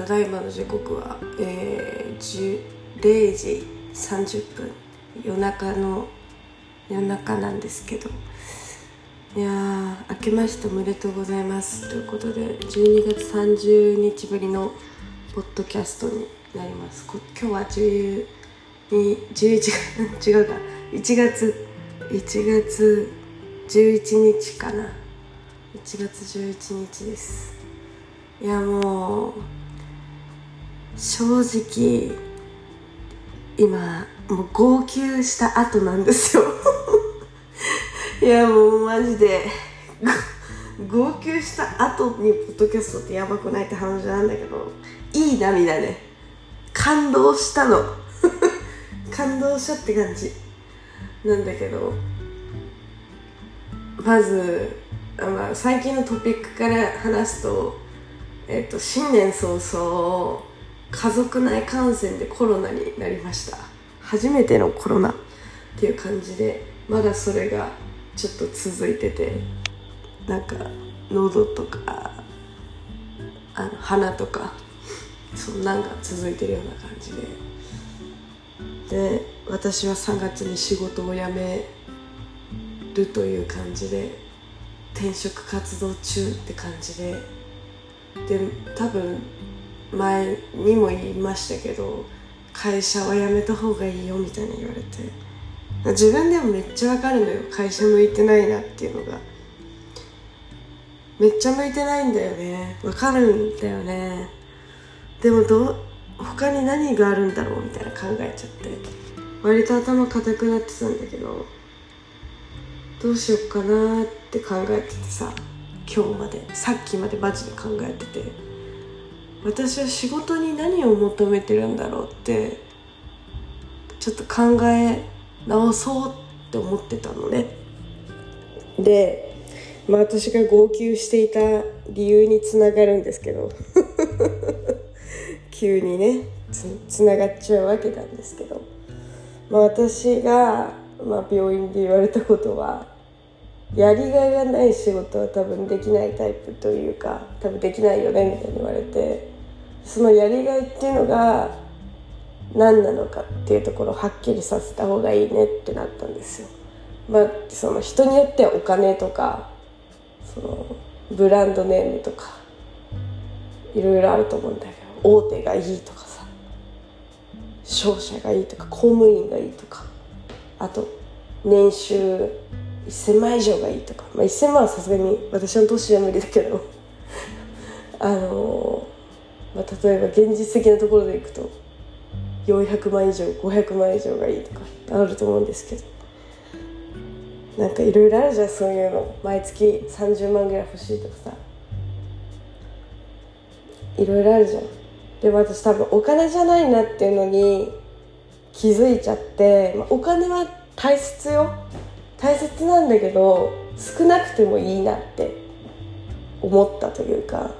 ただいまの時刻は、えー、0時30分夜中の夜中なんですけど。いやー明けましておめでとうございます。ということで12月30日ぶりのポッドキャストになります。今日は10 11 違うか。1月1月11日かな。1月11日です。いやもう正直今もう号泣した後なんですよ。いやもうマジで 号泣した後にポッドキャストってやばくないって話なんだけどいい涙ね感動したの。感動したって感じなんだけどまず、まあ、最近のトピックから話すと,、えーと、新年早々家族内感染でコロナになりました。初めてのコロナっていう感じでまだそれがちょっと続いててなんか喉とかあの鼻とかそんなんが続いてるような感じで。で私は3月に仕事を辞めるという感じで転職活動中って感じで。で多分前にも言いましたけど会社は辞めた方がいいよみたいに言われて。自分でもめっちゃわかるのよ。会社向いてないなっていうのが。めっちゃ向いてないんだよね。わかるんだよね。でもど他に何があるんだろうみたいな考えちゃって。割と頭固くなってたんだけどどうしよっかなーって考えててさ今日までさっきまでマジで考えてて。私は仕事に何を求めてるんだろうってちょっと考え直そうって思ってたのね。で、まあ、私が号泣していた理由につながるんですけど 急にねつながっちゃうわけなんですけど、まあ、私が、まあ、病院で言われたことはやりがいがない仕事は多分できないタイプというか多分できないよねみたいに言われてそのやりがいっていうのが何なのかっていうところをはっきりさせた方がいいねってなったんですよ。まあ、その人によってはお金とかそのブランドネームとかいろいろあると思うんだけど大手がいいとかさ商社がいいとか公務員がいいとかあと年収1000万以上がいいとか、まあ、1000万はさすがに私の年は無理だけど。あのー、まあ、例えば現実的なところでいくと400万以上500万以上がいいとかあると思うんですけど。なんかいろいろあるじゃんそういうの。毎月30万ぐらい欲しいとかさ。いろいろあるじゃん。でも私多分お金じゃないなっていうのに気づいちゃって、まあ、お金は大切よ。大切なんだけど少なくてもいいなって思ったというか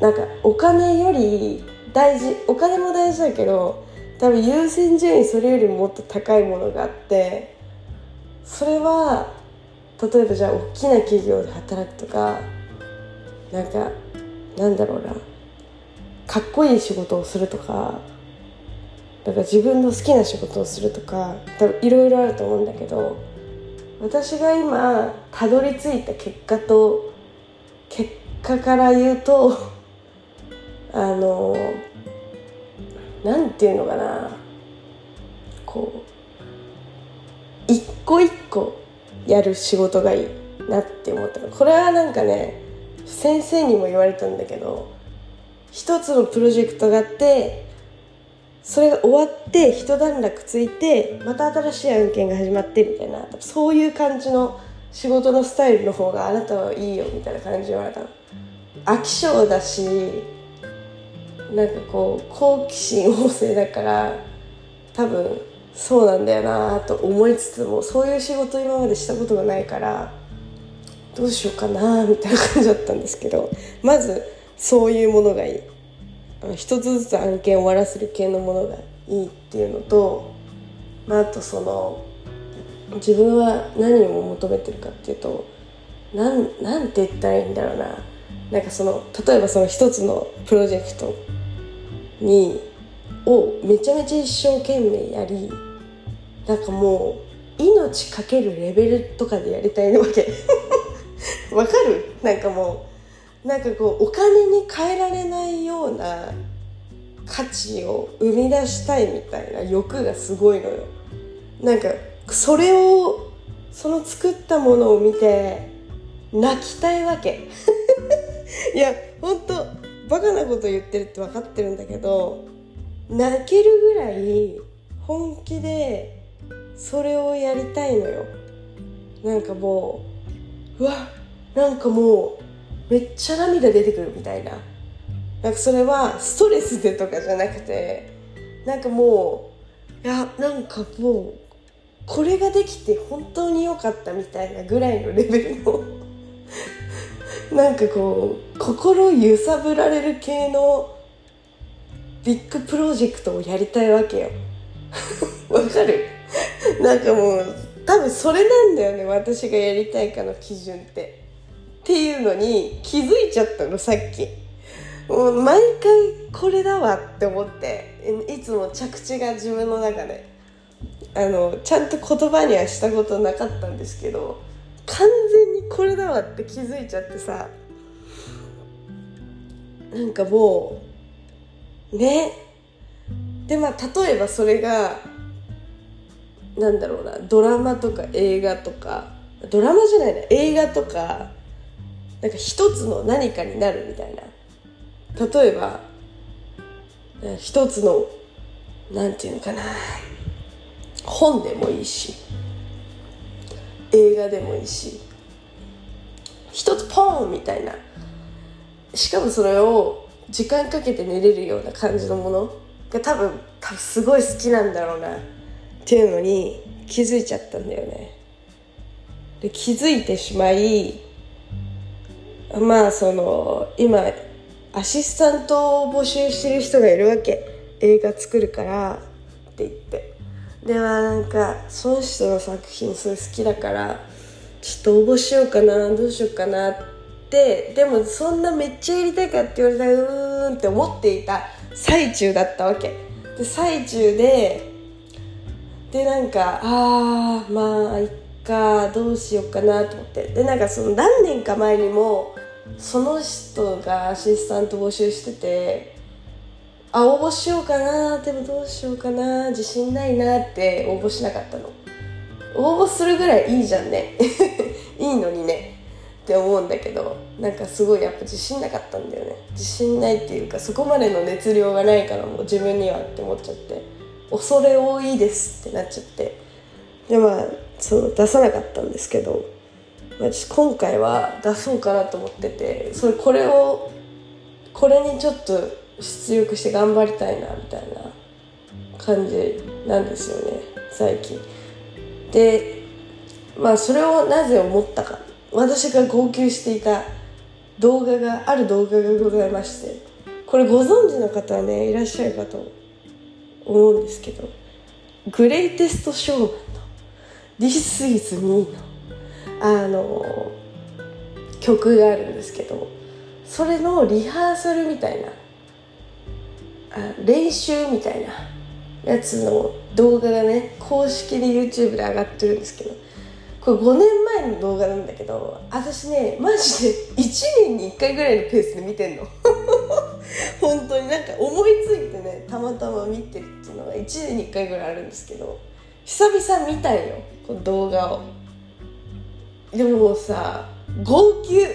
なんかお金より大事お金も大事だけど多分優先順位それよりもっと高いものがあってそれは例えばじゃあ大きな企業で働くとかなんかなんだろうなかっこいい仕事をするとかだか自分の好きな仕事をするとか多分いろいろあると思うんだけど私が今たどり着いた結果と結果から言うと あのなんていうのかな。こう一個一個やる仕事がいいなって思ったの。これはなんかね先生にも言われたんだけど一つのプロジェクトがあってそれが終わって一段落ついてまた新しい案件が始まってみたいな。そういう感じの仕事のスタイルの方があなたはいいよみたいな感じで言われたの。飽き性だしなんかこう好奇心旺盛だから多分そうなんだよなと思いつつもそういう仕事今までしたことがないからどうしようかなみたいな感じだったんですけどまずそういうものがいい。一つずつ案件を終わらせる系のものがいいっていうのと、まあ、あとその自分は何を求めてるかっていうとなんなんて言ったらいいんだろうな。なんかその例えばその一つのプロジェクトにをめちゃめちゃ一生懸命やりなんかもう命かけるレベルとかでやりたいわけ。わかる？なんかもうなんかこうお金に換えられないような価値を生み出したいみたいな欲がすごいのよ。なんかそれをその作ったものを見て泣きたいわけ。いやほんとバカなこと言ってるって分かってるんだけど泣けるぐらい本気でそれをやりたいのよ。なんかもううわなんかもうめっちゃ涙出てくるみたいな。なんかそれはストレスでとかじゃなくてなんかもういやなんかもうこれができて本当に良かったみたいなぐらいのレベルの なんかこう心揺さぶられる系のビッグプロジェクトをやりたいわけよ。わかる？なんかもう多分それなんだよね私がやりたいかの基準って。っていうのに気づいちゃったのさっき。もう毎回これだわって思って。いつも着地が自分の中で。あのちゃんと言葉にはしたことなかったんですけど完全にこれだわって気づいちゃってさ。なんかもうね。でまあ例えばそれがなんだろうなドラマとか映画とか。ドラマじゃないな映画とか。なんか一つの何かになるみたいな。例えば一つのなんていうのかな。本でもいいし映画でもいいし一つポーンみたいな。しかもそれを時間かけて寝れるような感じのもの。が多分多分すごい好きなんだろうな。っていうのに気づいちゃったんだよね。で気づいてしまいまあその今アシスタントを募集してる人がいるわけ。映画作るからって言って。ではなんかその人の作品すごい好きだからちょっと応募しようかなどうしようかなって。でもそんなめっちゃやりたいかって言われたらうーんって思っていた最中だったわけ。で最中ででなんかああまあいっかどうしようかなと思って。でなんかその何年か前にもその人がアシスタント募集しててあ応募しようかなでもどうしようかな自信ないなって応募しなかったの。応募するぐらいいいじゃんね。いいのにね。って思うんだけどなんかすごいやっぱ自信なかったんだよね。自信ないっていうかそこまでの熱量がないからもう自分にはって思っちゃって。恐れ多いですってなっちゃって。でまあそう出さなかったんですけど私今回は出そうかなと思っててそれこれをこれにちょっと出力して頑張りたいなみたいな感じなんですよね最近。でまあそれをなぜ思ったか。私が号泣していた動画がある動画がございましてこれご存知の方はねいらっしゃるかと思うんですけどグレイテストショーマン This is me のあの曲があるんですけどそれのリハーサルみたいなあ練習みたいなやつの動画がね公式で YouTube で上がってるんですけどこれ5年前の動画なんだけど私ねマジで1年に1回ぐらいのペースで見てんの。本当になんか思いついてねたまたま見てるっていうのが1年に1回ぐらいあるんですけど久々見たよこの動画を。でももうさ号泣。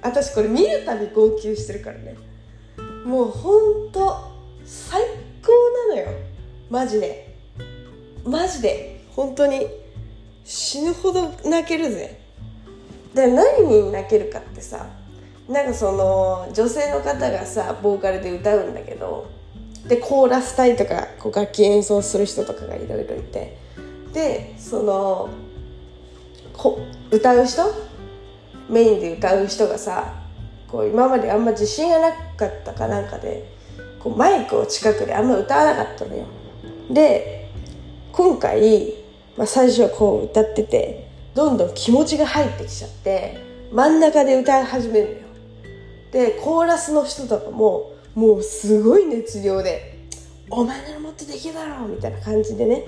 私これ見るたび号泣してるからね。もうほんと最高なのよ。マジで。マジで。本当に。死ぬほど泣けるぜ。で何に泣けるかってさなんかその女性の方がさボーカルで歌うんだけどでコーラス隊とかこう楽器演奏する人とかがいろいろいて。でそのこ歌う人？メインで歌う人がさこう今まであんま自信がなかったかなんかでこうマイクを近くであんま歌わなかったのよで今回、まあ、最初はこう歌っててどんどん気持ちが入ってきちゃって真ん中で歌い始めるのよでコーラスの人とかももうすごい熱量で「お前ならもっとできるだろ!」みたいな感じでね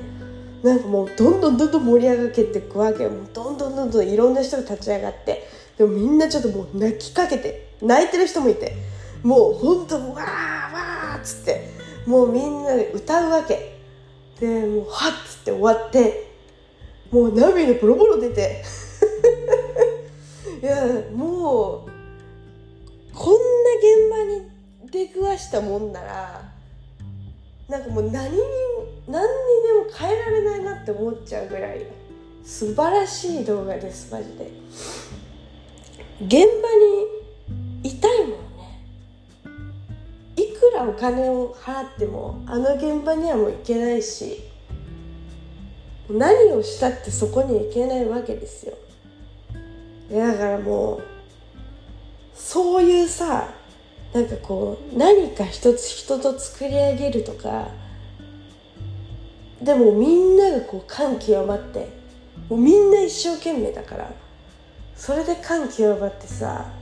なんかもうどんどんどんどん盛り上がっていくわけよ。もうどんどんどんどんいろんな人が立ち上がって。でもみんなちょっともう泣きかけて泣いてる人もいて。もうほんとわーわーっつって。もうみんなで歌うわけ。でもうはっつって終わって。もう涙ボロボロ出て。いやもうこんな現場に出くわしたもんならなんかもう何に何にでも変えられないなって思っちゃうぐらい素晴らしい動画ですマジで。現場にいたいもんね。いくらお金を払ってもあの現場にはもう行けないし何をしたってそこに行けないわけですよ。だからもうそういうさなんかこう何か一つ人と作り上げるとかでもみんながこう感極まってもうみんな一生懸命だからそれで感極まってさ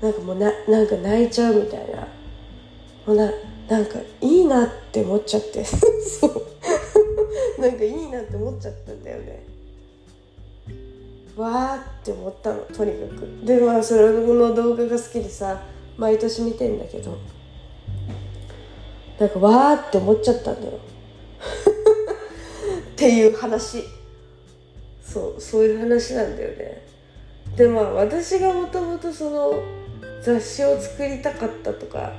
なんかもうななんか泣いちゃうみたいな。もうななんかいいなって思っちゃって。そう。なんかいいなって思っちゃったんだよね。わーって思ったのとにかく。でまあそれの動画が好きでさ毎年見てんだけど。なんかわーって思っちゃったんだよ。っていう話。そうそういう話なんだよね。でまあ私がもともとその雑誌を作りたかったとか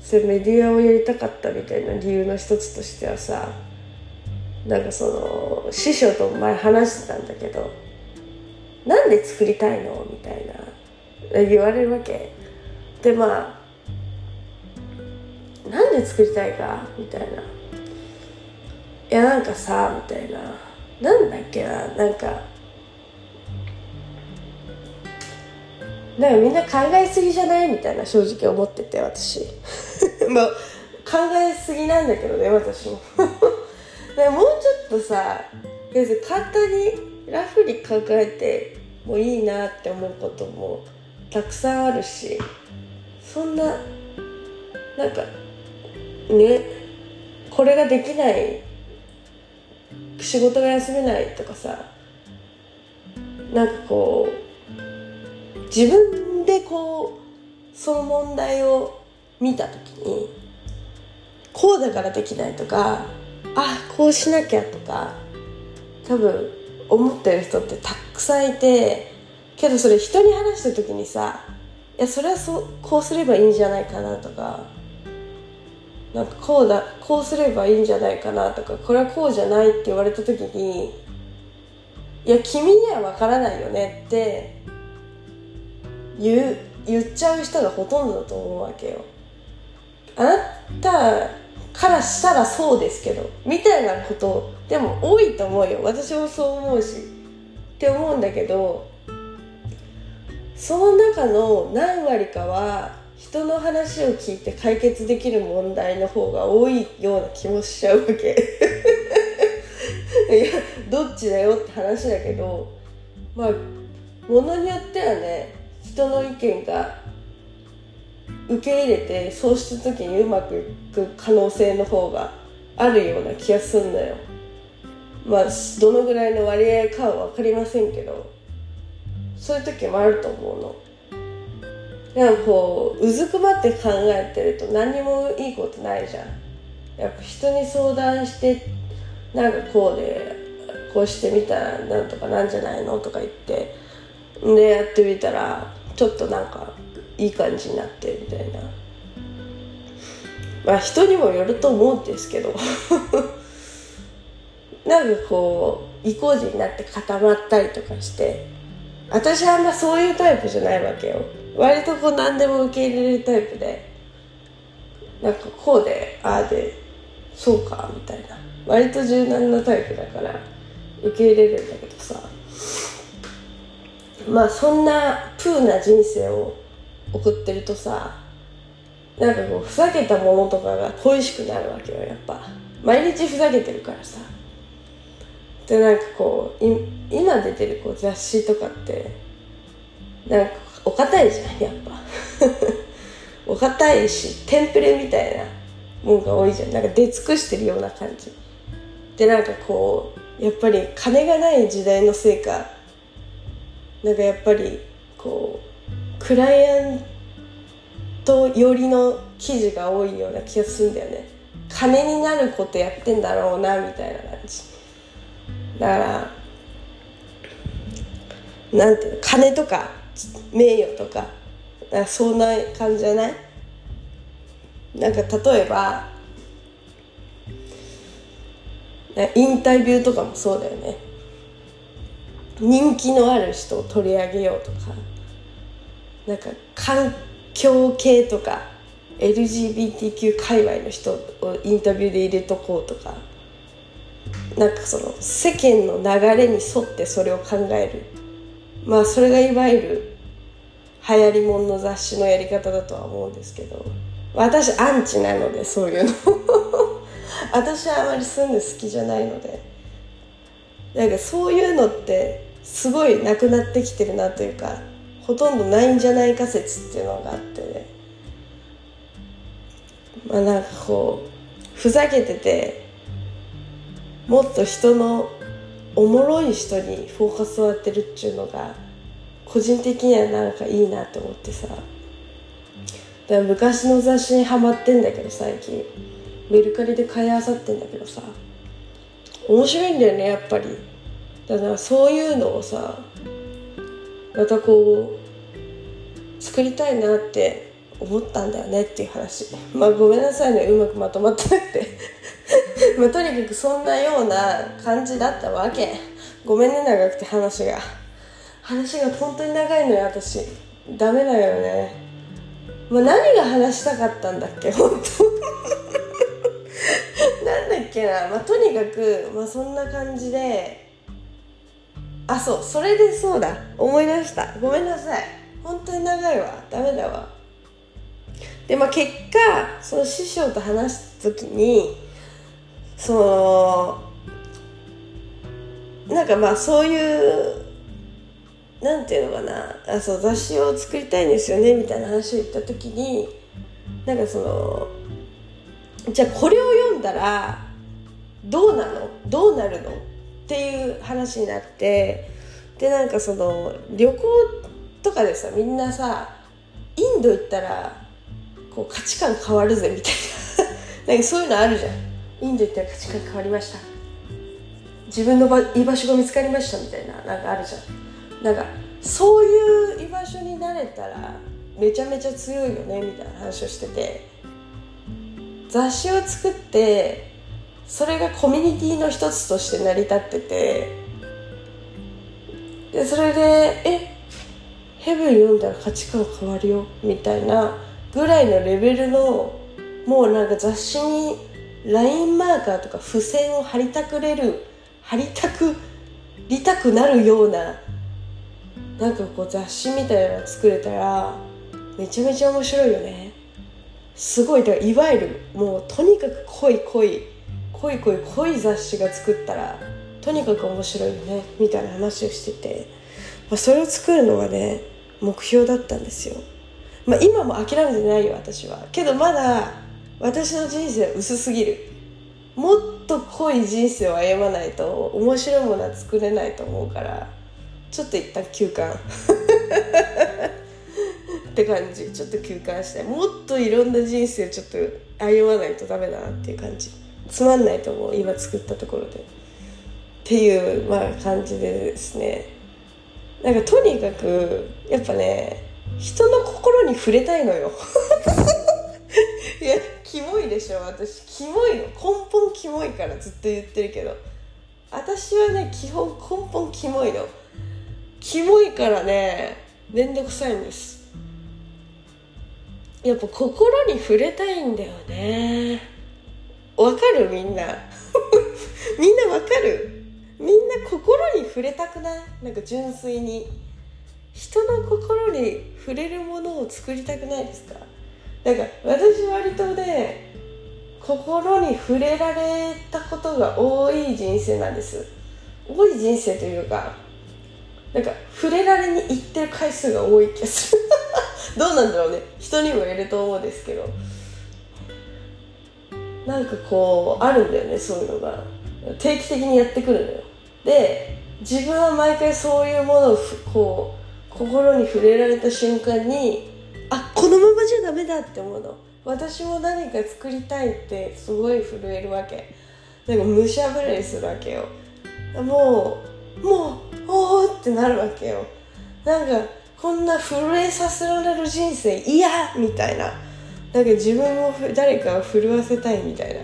そういうメディアをやりたかったみたいな理由の一つとしてはさなんかその師匠と前話してたんだけどなんで作りたいの？みたいな言われるわけ。でまあなんで作りたいかみたいな。いやなんかさみたいな。なんだっけななんか。なんかみんな考えすぎじゃない？みたいな正直思ってて私。まあ考えすぎなんだけどね私も。でもうちょっとさ別に簡単にラフに考えてもいいなって思うこともたくさんあるしそんななんかねこれができない仕事が休めないとかさなんかこう自分でこうその問題を見た時にこうだからできないとかあこうしなきゃとか多分思ってる人ってたくさんいてけどそれ人に話した時にさいやそれはそうこうすればいいんじゃないかなとか。なんかこうだこうすればいいんじゃないかなとか。これはこうじゃないって言われた時にいや君には分からないよねって言う言っちゃう人がほとんどだと思うわけよ。あなたからしたらそうですけどみたいなことでも多いと思うよ。私もそう思うしって思うんだけどその中の何割かは人の話を聞いて解決できる問題の方が多いような気もしちゃうわけ。いやどっちだよって話だけどまあものによってはね人の意見が受け入れてそうした時にうまくいく可能性の方があるような気がすんのよ。まあどのぐらいの割合かは分かりませんけど。そういう時もあると思うの。でもこううずくまって考えてると何にもいいことないじゃん。やっぱ人に相談してなんかこうでこうしてみたらなんとかなんじゃないのとか言ってでやってみたらちょっとなんかいい感じになってみたいな。まあ人にもよると思うんですけど。なんかこう意固地になって固まったりとかして私はあんまそういうタイプじゃないわけよ。割とこう何でも受け入れるタイプで。なんかこうでああでそうかみたいな。割と柔軟なタイプだから受け入れるんだけどさ。まあそんなプーな人生を送ってるとさなんかこうふざけたものとかが恋しくなるわけよやっぱ。毎日ふざけてるからさ。でなんかこう今出てるこう雑誌とかってなんかお堅いじゃんやっぱ。お堅いしテンプレみたいなもんが多いじゃん。なんか出尽くしてるような感じ。でなんかこうやっぱり金がない時代のせいかなんかやっぱりこうクライアント寄りの記事が多いような気がするんだよね。金になることやってんだろうなみたいな。だからなんていうの金とか名誉とかそんな感じじゃない？なんか例えばインタビューとかもそうだよね。人気のある人を取り上げようとかなんか環境系とか LGBTQ 界隈の人をインタビューで入れとこうとか。なんかその世間の流れに沿ってそれを考える。まあそれがいわゆる流行りもんの雑誌のやり方だとは思うんですけど。私アンチなのでそういうの。私はあまり住んで好きじゃないので。なんかそういうのってすごいなくなってきてるなというかほとんどないんじゃないか説っていうのがあってね。まあなんかこうふざけててもっと人のおもろい人にフォーカスを当てるっていうのが個人的にはなんかいいなと思ってさ。だから昔の雑誌にハマってんだけど最近。メルカリで買いあさってんだけどさ。面白いんだよねやっぱり。だからそういうのをさまたこう作りたいなって思ったんだよねっていう話。まあごめんなさいねうまくまとまってなくて。まあとにかくそんなような感じだったわけ。ごめんね長くて話が。話が本当に長いのよ私。ダメだよね。まあ何が話したかったんだっけ本当 なんだっけな、まあ、とにかく、まあ、そんな感じで。あそうそれでそうだ。思い出した。ごめんなさい。本当に長いわ。ダメだわ。でまあ結果その師匠と話した時にそのなんかまあそういうなんていうのかな。あそう雑誌を作りたいんですよねみたいな話を言った時になんかそのじゃあこれを読んだらどうなの？どうなるの？っていう話になってでなんかその旅行とかでさみんなさインド行ったらこう価値観変わるぜみたいな。なんかそういうのあるじゃん。インド行ったら価値観変わりました。自分の居場所が見つかりましたみたいななんかあるじゃん。なんかそういう居場所になれたらめちゃめちゃ強いよねみたいな話をしてて。雑誌を作ってそれがコミュニティの一つとして成り立ってて。でそれでえヘブン読んだら価値観変わるよみたいなぐらいのレベルのもうなんか雑誌にラインマーカーとか付箋を貼りたくれる貼りたくりたくなるようななんかこう雑誌みたいなの作れたらめちゃめちゃ面白いよね。すごいだからいわゆるもうとにかく濃い濃い濃い濃い濃い雑誌が作ったらとにかく面白いよねみたいな話をしてて、まあ、それを作るのがね目標だったんですよ、まあ、今も諦めてないよ私は。けどまだ私の人生は薄すぎる。もっと濃い人生を歩まないと面白いものは作れないと思うからちょっと一旦休館。って感じ。ちょっと休館してもっといろんな人生をちょっと歩まないとダメだなっていう感じ。つまんないと思う。今作ったところで。っていう、まあ、感じでですね。なんかとにかくやっぱね人の心に触れたいのよ。い やキモいでしょ。私キモいの。根本キモいからずっと言ってるけど。私はね基本根本キモいの。キモいからねめんどくさいんです。やっぱ心に触れたいんだよね。わかる？みんな。みんなわかる？みんな心に触れたくない？なんか純粋に。人の心に触れるものを作りたくないですか？なんか私割とね心に触れられたことが多い人生なんです。多い人生というかなんか触れられに行ってる回数が多い気がする。どうなんだろうね。人にもいると思うんですけど。なんかこうあるんだよねそういうのが。定期的にやってくるのよ。で自分は毎回そういうものをこう心に触れられた瞬間にダメだって思うの。私も何か作りたいってすごい震えるわけ。なんかむしゃぶりするわけよ。もうもうおおってなるわけよ。なんかこんな震えさせられる人生嫌！みたいな。なんか自分も誰かを震わせたいみたいな。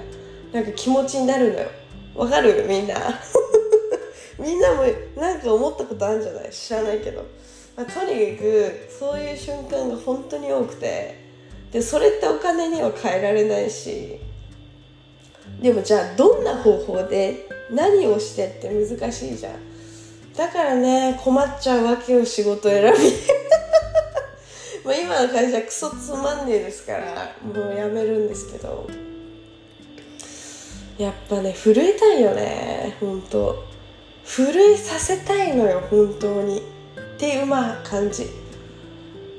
なんか気持ちになるのよ。わかる？みんな。みんなもなんか思ったことあるんじゃない？知らないけど、まあ、とにかくそういう瞬間が本当に多くて。でそれってお金には変えられないしでもじゃあどんな方法で何をしてって難しいじゃん。だからね困っちゃうわけよ仕事選び。まあ今の会社クソつまんねえですからもうやめるんですけど。やっぱね震えたいよね本当。震えさせたいのよ本当に。っていうまあ感じ。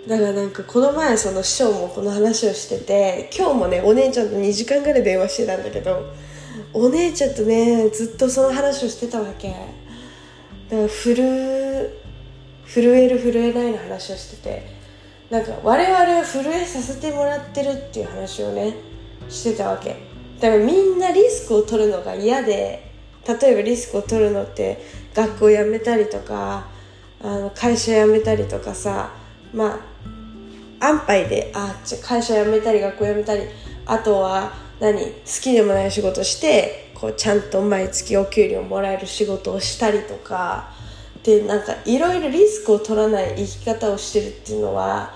だからなんかこの前その師匠もこの話をしてて今日もねお姉ちゃんと2時間ぐらい電話してたんだけどお姉ちゃんとねずっとその話をしてたわけ。だから震震える震えないの話をしててなんか我々は震えさせてもらってるっていう話をねしてたわけ。だからみんなリスクを取るのが嫌で例えばリスクを取るのって学校辞めたりとかあの会社辞めたりとかさまあ安牌であ会社辞めたり学校辞めたりあとは何好きでもない仕事してこうちゃんと毎月お給料もらえる仕事をしたりとかでなんかいろいろリスクを取らない生き方をしてるっていうのは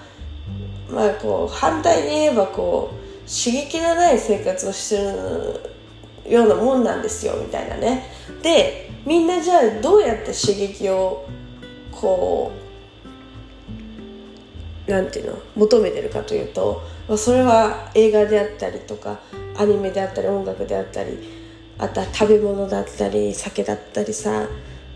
まあこう反対に言えばこう刺激のない生活をしてるようなもんなんですよみたいなね。でみんなじゃあどうやって刺激をこうなんていうの求めてるかというと、まあ、それは映画であったりとかアニメであったり音楽であったりあとは食べ物だったり酒だったりさ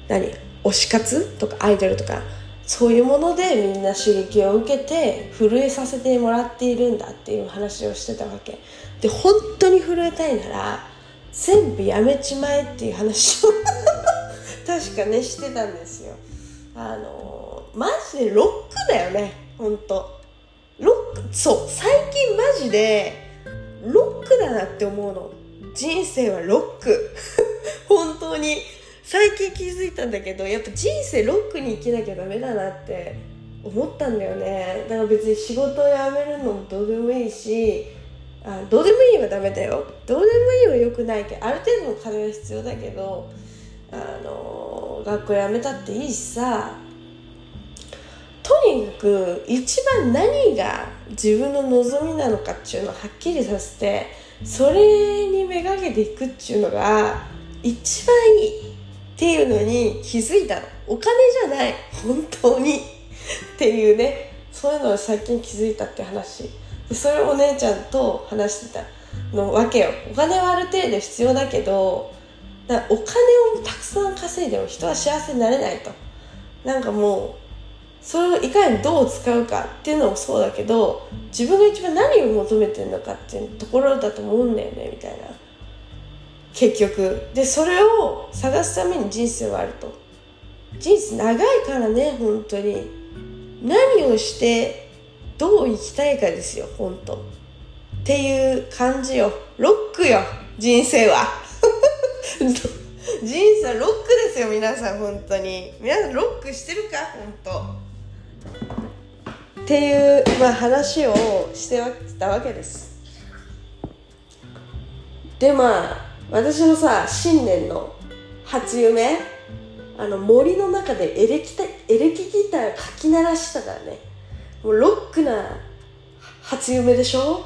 何推し活とかアイドルとかそういうものでみんな刺激を受けて震えさせてもらっているんだっていう話をしてたわけ。で本当に震えたいなら全部やめちまえっていう話を 確かねしてたんですよ。あのマジでロックだよね。本当。ロックそう最近マジでロックだなって思うの。人生はロック。本当に。最近気づいたんだけどやっぱ人生ロックに生きなきゃダメだなって思ったんだよね。だから別に仕事を辞めるのもどうでもいいしあどうでもいいはダメだよ。どうでもいいはよくないけどある程度の金は必要だけどあの学校辞めたっていいしさ。とにかく一番何が自分の望みなのかっていうのをはっきりさせてそれにめがけていくっていうのが一番いいっていうのに気づいたの。お金じゃない。本当に。っていうね。そういうのを最近気づいたって話それをお姉ちゃんと話してたの。わけよ。お金はある程度必要だけどだお金をたくさん稼いでも人は幸せになれないと。なんかもうそれをいかにどう使うかっていうのもそうだけど自分が一番何を求めてるのかっていうところだと思うんだよねみたいな。結局。でそれを探すために人生はあると。人生長いからね本当に。何をしてどう生きたいかですよ本当。っていう感じよ。ロックよ人生は。人生はロックですよ皆さん本当に。皆さんロックしてるか本当。っていう、まあ、話をしてたわけです。でまあ私のさ新年の初夢あの森の中でエレキエレキギターかき鳴らしたからね。もうロックな初夢でしょ？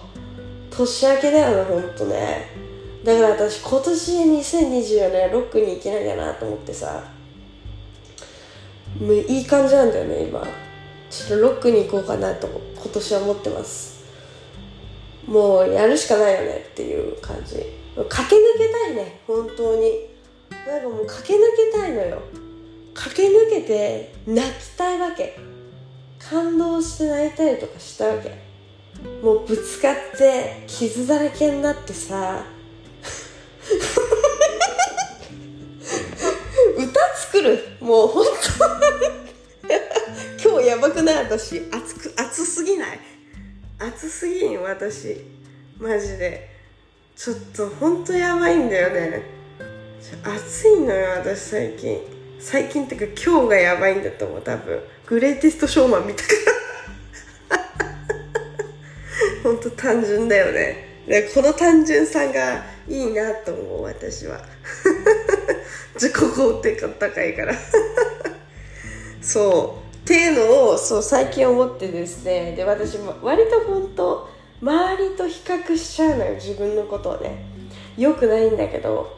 年明けだよねほんとね。だから私今年2024年ロックに行けなきゃなと思ってさ。もういい感じなんだよね今。ちょっとロックに行こうかなと今年は思ってます。もうやるしかないよねっていう感じ。駆け抜けたいね本当に。なんかもう駆け抜けたいのよ。駆け抜けて泣きたいわけ。感動して泣いたりとかしたわけ。もうぶつかって傷だらけになってさ。歌作る。もう本当今日やばくない？私。熱く熱すぎない？熱すぎん私。マジで。ちょっと本当やばいんだよね。暑いのよ私最近。最近ってか今日がやばいんだと思う多分。グレイテストショーマン見たから。本当単純だよね。でこの単純さがいいなと思う私は。自己肯定感高いから。そう。っていうのをそう最近思ってですねで私も割と本当周りと比較しちゃうのよ自分のことをね。よくないんだけど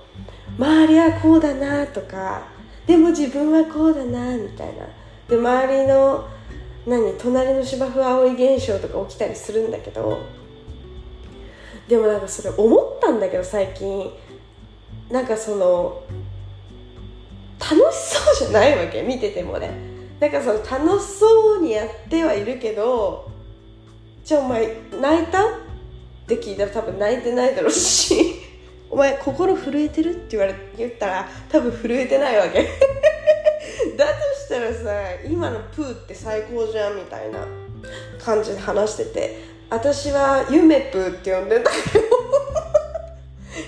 周りはこうだなとかでも自分はこうだなみたいな。で周りの何隣の芝生青い現象とか起きたりするんだけどでもなんかそれ思ったんだけど最近。なんかその楽しそうじゃないわけ見ててもね。なんかその楽しそうにやってはいるけどじゃあお前泣いた？って聞いたら多分泣いてないだろうし。お前心震えてる？って言われ言ったら多分震えてないわけ。だとしたらさ今のプーって最高じゃんみたいな感じで話してて私は夢プーって呼んでんだけど。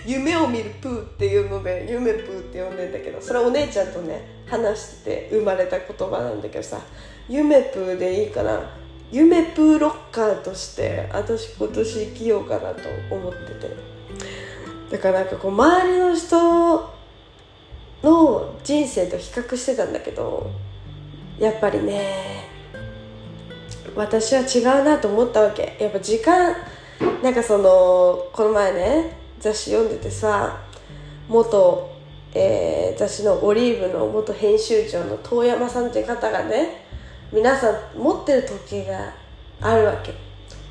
夢を見るプーっていうので夢プーって呼んでんだけどそれはお姉ちゃんとね話してて生まれた言葉なんだけどさ夢プーでいいかな。夢プーロッカーとして私今年生きようかなと思ってて。だからなんかこう周りの人の人生と比較してたんだけどやっぱりね私は違うなと思ったわけ。やっぱ時間なんかそのこの前ね雑誌読んでてさ元、えー、雑誌の「オリーブ」の元編集長の遠山さんっていう方がね皆さん持ってる時計があるわけ。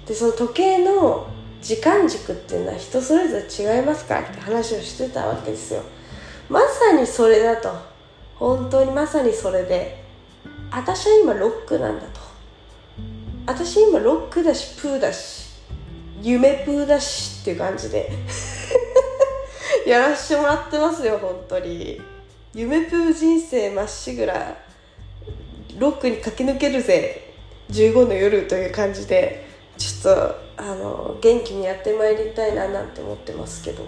でその時計の時間軸っていうのは人それぞれ違いますからって話をしてたわけですよ。まさにそれだと。本当にまさにそれで。私は今ロックなんだと。私今ロックだしプーだし夢プーだしっていう感じで。やらしてもらってますよ本当に。夢プー人生まっしぐらロックに駆け抜けるぜ。15の夜という感じでちょっとあの元気にやってまいりたいななんて思ってますけど。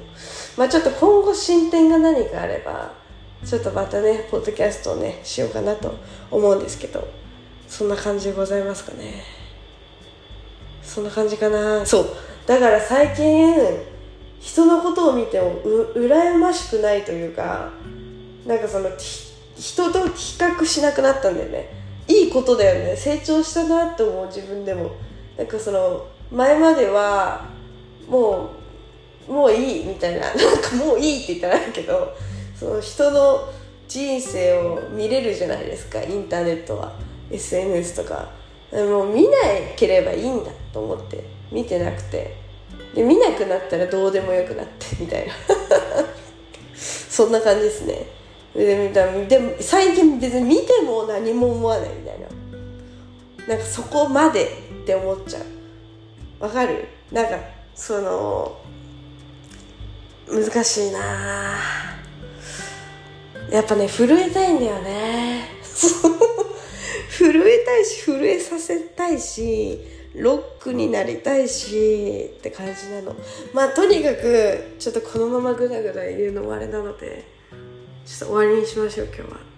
まあちょっと今後進展が何かあればちょっとまたねポッドキャストをねしようかなと思うんですけど。そんな感じでございますかね。そんな感じかな。そう。だから最近人のことを見てもう羨ましくないというかなんかその人と比較しなくなったんだよね。いいことだよね。成長したなって思う自分でも。なんかその前まではもうもういいみたいな。なんかもういいって言ったらあるけどその人の人生を見れるじゃないですか。インターネットは。SNS とか。もう見なければいいんだと思って。見てなくて。で見なくなったらどうでもよくなってみたいな。そんな感じですね。ででも最近別に見ても何も思わないみたいな。なんかそこまでって思っちゃう。わかる？なんかその難しいな。やっぱね震えたいんだよね。震えたいし震えさせたいしロックになりたいしって感じなのまあとにかくちょっとこのままぐだぐだ言うのもあれなのでちょっと終わりにしましょう今日は。